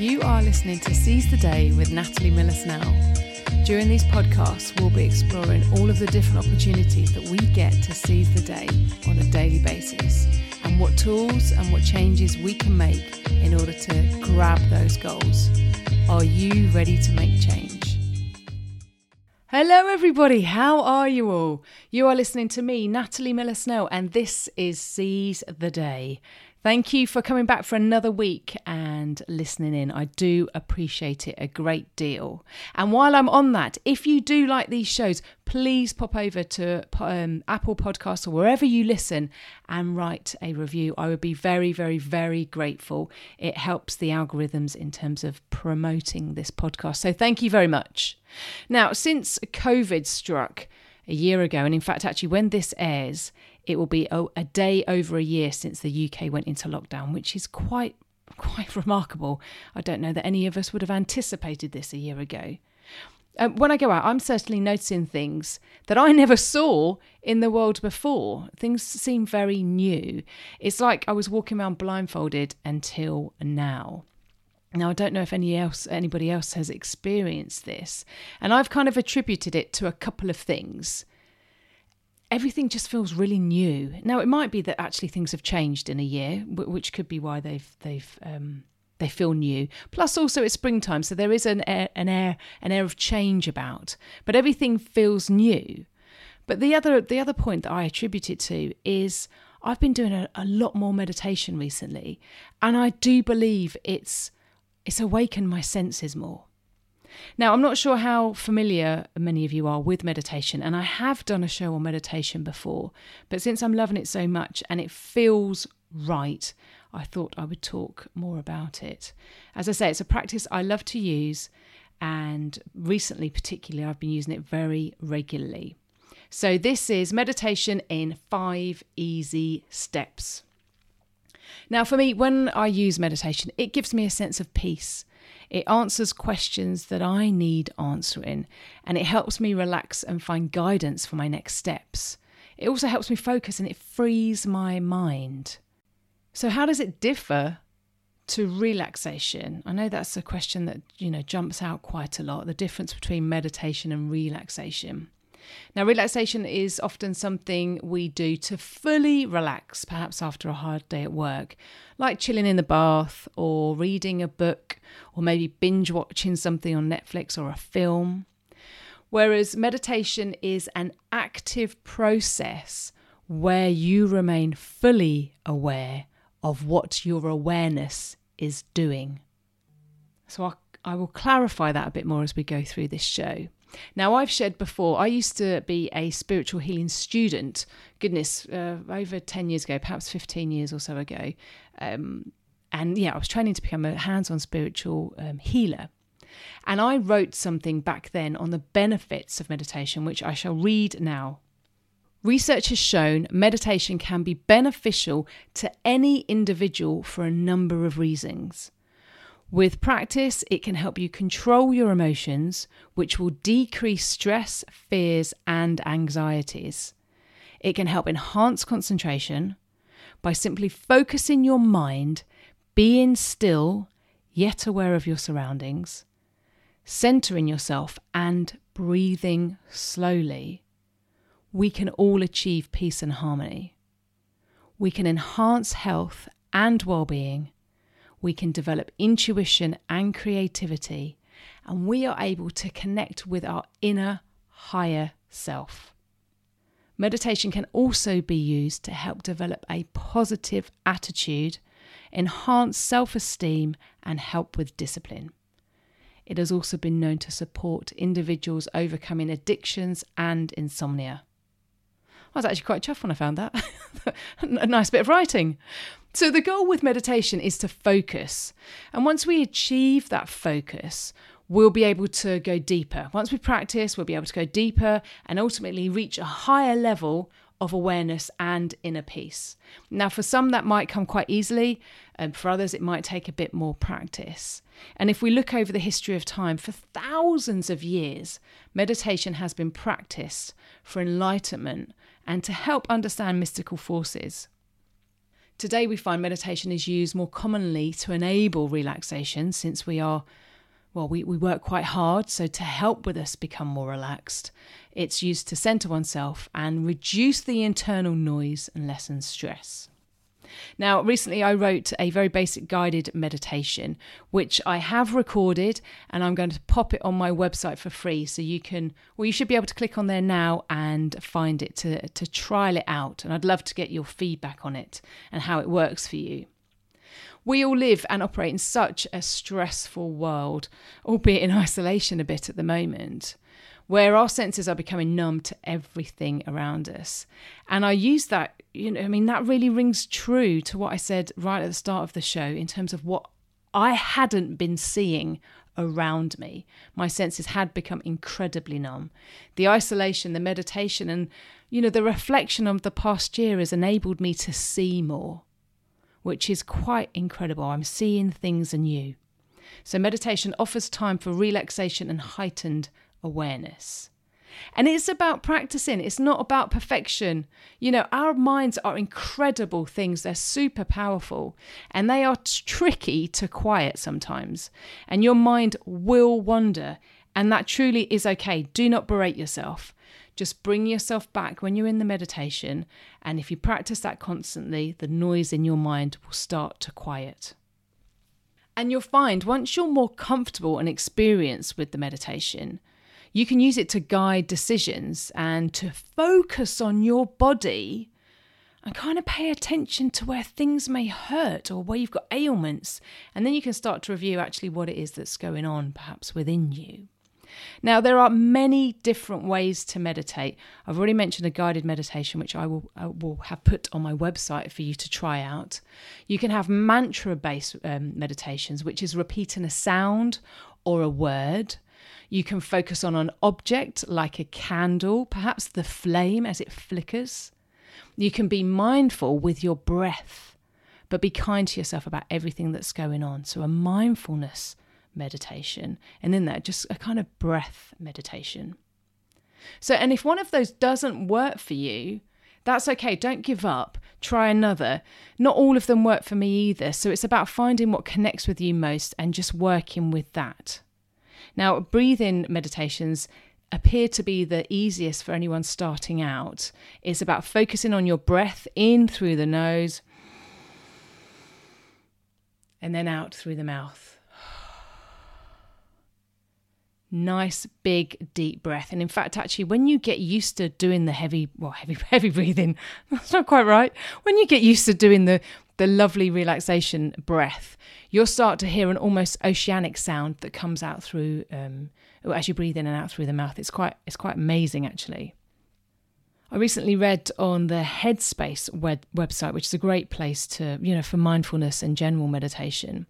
You are listening to Seize the Day with Natalie Miller Snell. During these podcasts, we'll be exploring all of the different opportunities that we get to seize the day on a daily basis and what tools and what changes we can make in order to grab those goals. Are you ready to make change? Hello, everybody. How are you all? You are listening to me, Natalie Miller Snell, and this is Seize the Day. Thank you for coming back for another week and listening in. I do appreciate it a great deal. And while I'm on that, if you do like these shows, please pop over to um, Apple Podcasts or wherever you listen and write a review. I would be very, very, very grateful. It helps the algorithms in terms of promoting this podcast. So thank you very much. Now, since COVID struck, a year ago. And in fact, actually, when this airs, it will be a, a day over a year since the UK went into lockdown, which is quite quite remarkable. I don't know that any of us would have anticipated this a year ago. Um, when I go out, I'm certainly noticing things that I never saw in the world before. Things seem very new. It's like I was walking around blindfolded until now. Now I don't know if any else anybody else has experienced this, and I've kind of attributed it to a couple of things everything just feels really new. Now it might be that actually things have changed in a year, which could be why they've they've um, they feel new. Plus, also it's springtime, so there is an air, an air an air of change about. But everything feels new. But the other the other point that I attribute it to is I've been doing a, a lot more meditation recently, and I do believe it's it's awakened my senses more. Now, I'm not sure how familiar many of you are with meditation, and I have done a show on meditation before, but since I'm loving it so much and it feels right, I thought I would talk more about it. As I say, it's a practice I love to use, and recently, particularly, I've been using it very regularly. So, this is meditation in five easy steps. Now, for me, when I use meditation, it gives me a sense of peace. It answers questions that I need answering, and it helps me relax and find guidance for my next steps. It also helps me focus and it frees my mind. So, how does it differ to relaxation? I know that's a question that, you know, jumps out quite a lot the difference between meditation and relaxation. Now, relaxation is often something we do to fully relax, perhaps after a hard day at work, like chilling in the bath or reading a book or maybe binge watching something on Netflix or a film. Whereas meditation is an active process where you remain fully aware of what your awareness is doing. So I, I will clarify that a bit more as we go through this show. Now, I've shared before, I used to be a spiritual healing student, goodness, uh, over 10 years ago, perhaps 15 years or so ago. Um, and yeah, I was training to become a hands on spiritual um, healer. And I wrote something back then on the benefits of meditation, which I shall read now. Research has shown meditation can be beneficial to any individual for a number of reasons. With practice, it can help you control your emotions, which will decrease stress, fears, and anxieties. It can help enhance concentration by simply focusing your mind, being still, yet aware of your surroundings, centering yourself, and breathing slowly. We can all achieve peace and harmony. We can enhance health and well being we can develop intuition and creativity, and we are able to connect with our inner higher self. Meditation can also be used to help develop a positive attitude, enhance self esteem, and help with discipline. It has also been known to support individuals overcoming addictions and insomnia. I was actually quite chuffed when I found that. a nice bit of writing. So, the goal with meditation is to focus. And once we achieve that focus, we'll be able to go deeper. Once we practice, we'll be able to go deeper and ultimately reach a higher level of awareness and inner peace. Now, for some, that might come quite easily, and for others, it might take a bit more practice. And if we look over the history of time, for thousands of years, meditation has been practiced for enlightenment and to help understand mystical forces. Today, we find meditation is used more commonly to enable relaxation since we are, well, we, we work quite hard. So, to help with us become more relaxed, it's used to center oneself and reduce the internal noise and lessen stress. Now, recently I wrote a very basic guided meditation, which I have recorded and I'm going to pop it on my website for free. So you can, well, you should be able to click on there now and find it to, to trial it out. And I'd love to get your feedback on it and how it works for you. We all live and operate in such a stressful world, albeit in isolation a bit at the moment where our senses are becoming numb to everything around us. And I use that, you know, I mean, that really rings true to what I said right at the start of the show in terms of what I hadn't been seeing around me. My senses had become incredibly numb. The isolation, the meditation, and, you know, the reflection of the past year has enabled me to see more, which is quite incredible. I'm seeing things anew. So, meditation offers time for relaxation and heightened awareness. And it's about practicing, it's not about perfection. You know, our minds are incredible things, they're super powerful, and they are tricky to quiet sometimes. And your mind will wander, and that truly is okay. Do not berate yourself. Just bring yourself back when you're in the meditation, and if you practice that constantly, the noise in your mind will start to quiet. And you'll find once you're more comfortable and experienced with the meditation, you can use it to guide decisions and to focus on your body and kind of pay attention to where things may hurt or where you've got ailments. And then you can start to review actually what it is that's going on, perhaps within you. Now, there are many different ways to meditate. I've already mentioned a guided meditation, which I will, I will have put on my website for you to try out. You can have mantra based um, meditations, which is repeating a sound or a word. You can focus on an object like a candle, perhaps the flame as it flickers. You can be mindful with your breath, but be kind to yourself about everything that's going on. So, a mindfulness meditation, and in that, just a kind of breath meditation. So, and if one of those doesn't work for you, that's okay. Don't give up. Try another. Not all of them work for me either. So it's about finding what connects with you most and just working with that. Now, breathing meditations appear to be the easiest for anyone starting out. It's about focusing on your breath in through the nose and then out through the mouth. Nice big deep breath. And in fact, actually, when you get used to doing the heavy, well, heavy, heavy breathing, that's not quite right. When you get used to doing the the lovely relaxation breath, you'll start to hear an almost oceanic sound that comes out through um, as you breathe in and out through the mouth. It's quite it's quite amazing actually. I recently read on the Headspace web- website, which is a great place to you know for mindfulness and general meditation.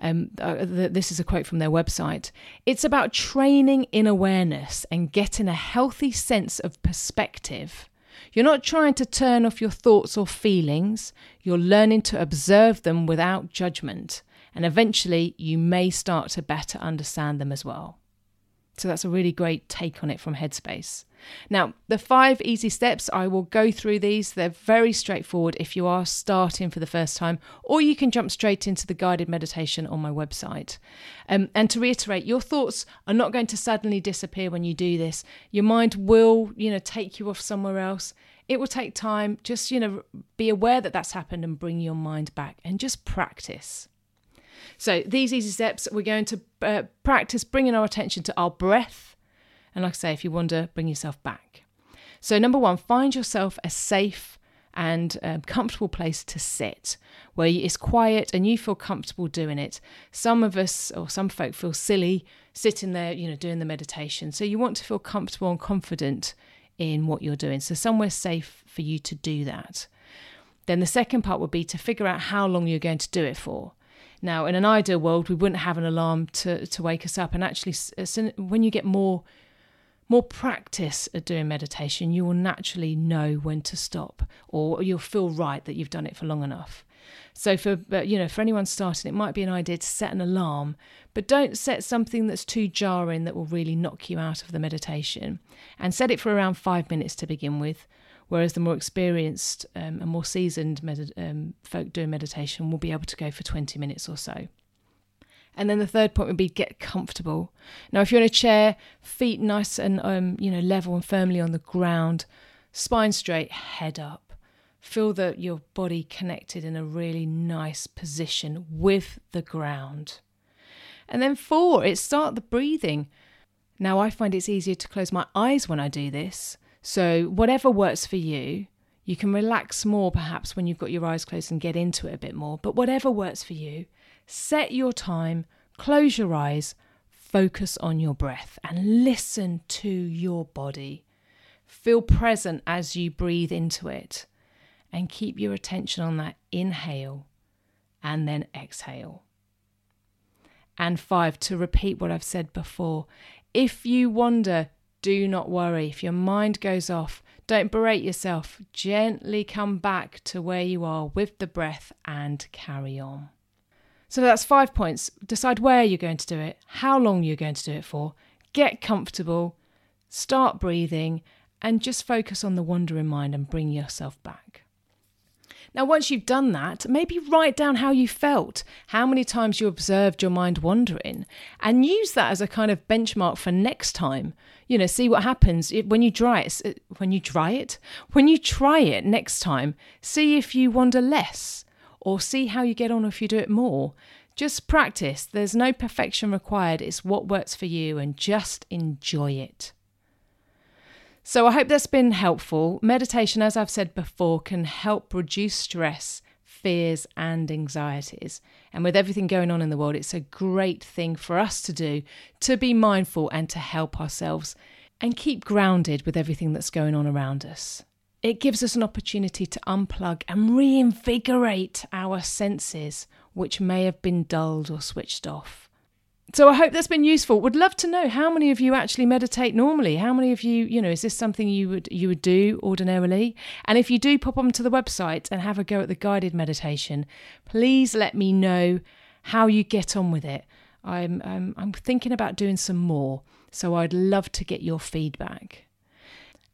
Um, uh, this is a quote from their website. It's about training in awareness and getting a healthy sense of perspective you're not trying to turn off your thoughts or feelings, you're learning to observe them without judgment, and eventually you may start to better understand them as well. So that's a really great take on it from Headspace. Now, the five easy steps, I will go through these. They're very straightforward if you are starting for the first time, or you can jump straight into the guided meditation on my website. Um, and to reiterate, your thoughts are not going to suddenly disappear when you do this. Your mind will, you know, take you off somewhere else. It will take time. Just, you know, be aware that that's happened and bring your mind back and just practice. So, these easy steps, we're going to uh, practice bringing our attention to our breath. And like I say, if you wonder, bring yourself back. So, number one, find yourself a safe and um, comfortable place to sit where it's quiet and you feel comfortable doing it. Some of us or some folk feel silly sitting there, you know, doing the meditation. So, you want to feel comfortable and confident in what you're doing. So, somewhere safe for you to do that. Then the second part would be to figure out how long you're going to do it for. Now, in an ideal world, we wouldn't have an alarm to, to wake us up. And actually, when you get more more practice at doing meditation, you will naturally know when to stop, or you'll feel right that you've done it for long enough. So, for you know, for anyone starting, it might be an idea to set an alarm, but don't set something that's too jarring that will really knock you out of the meditation. And set it for around five minutes to begin with. whereas the more experienced um, and more seasoned med- um, folk doing meditation will be able to go for 20 minutes or so. And then the third point would be get comfortable. Now, if you're in a chair, feet nice and um, you know level and firmly on the ground, spine straight, head up. Feel that your body connected in a really nice position with the ground. And then four, it's start the breathing. Now, I find it's easier to close my eyes when I do this. So, whatever works for you, you can relax more perhaps when you've got your eyes closed and get into it a bit more. But whatever works for you, set your time, close your eyes, focus on your breath, and listen to your body. Feel present as you breathe into it, and keep your attention on that inhale and then exhale. And five, to repeat what I've said before, if you wonder, do not worry. If your mind goes off, don't berate yourself. Gently come back to where you are with the breath and carry on. So that's five points. Decide where you're going to do it, how long you're going to do it for, get comfortable, start breathing, and just focus on the wonder in mind and bring yourself back. Now, once you've done that, maybe write down how you felt, how many times you observed your mind wandering, and use that as a kind of benchmark for next time. You know, see what happens when you try it. When you try it, when you try it next time, see if you wander less, or see how you get on if you do it more. Just practice. There's no perfection required. It's what works for you, and just enjoy it. So I hope that's been helpful. Meditation, as I've said before, can help reduce stress, fears, and anxieties. And with everything going on in the world, it's a great thing for us to do to be mindful and to help ourselves and keep grounded with everything that's going on around us. It gives us an opportunity to unplug and reinvigorate our senses, which may have been dulled or switched off so I hope that's been useful. Would love to know how many of you actually meditate normally. How many of you, you know, is this something you would you would do ordinarily? And if you do pop onto the website and have a go at the guided meditation, please let me know how you get on with it. I'm I'm, I'm thinking about doing some more, so I'd love to get your feedback.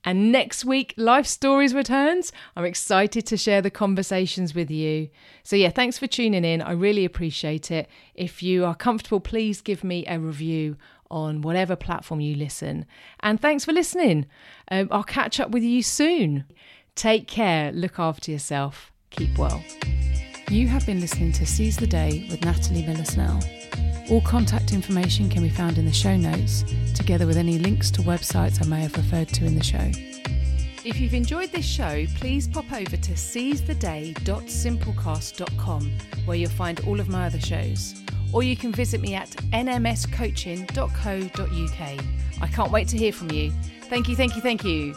And next week, Life Stories returns. I'm excited to share the conversations with you. So, yeah, thanks for tuning in. I really appreciate it. If you are comfortable, please give me a review on whatever platform you listen. And thanks for listening. Um, I'll catch up with you soon. Take care, look after yourself, keep well. You have been listening to Seize the Day with Natalie Miller Snell. All contact information can be found in the show notes, together with any links to websites I may have referred to in the show. If you've enjoyed this show, please pop over to seizetheday.simplecast.com where you'll find all of my other shows. Or you can visit me at nmscoaching.co.uk. I can't wait to hear from you. Thank you, thank you, thank you.